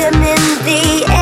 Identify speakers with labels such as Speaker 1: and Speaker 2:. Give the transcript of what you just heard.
Speaker 1: them in the air.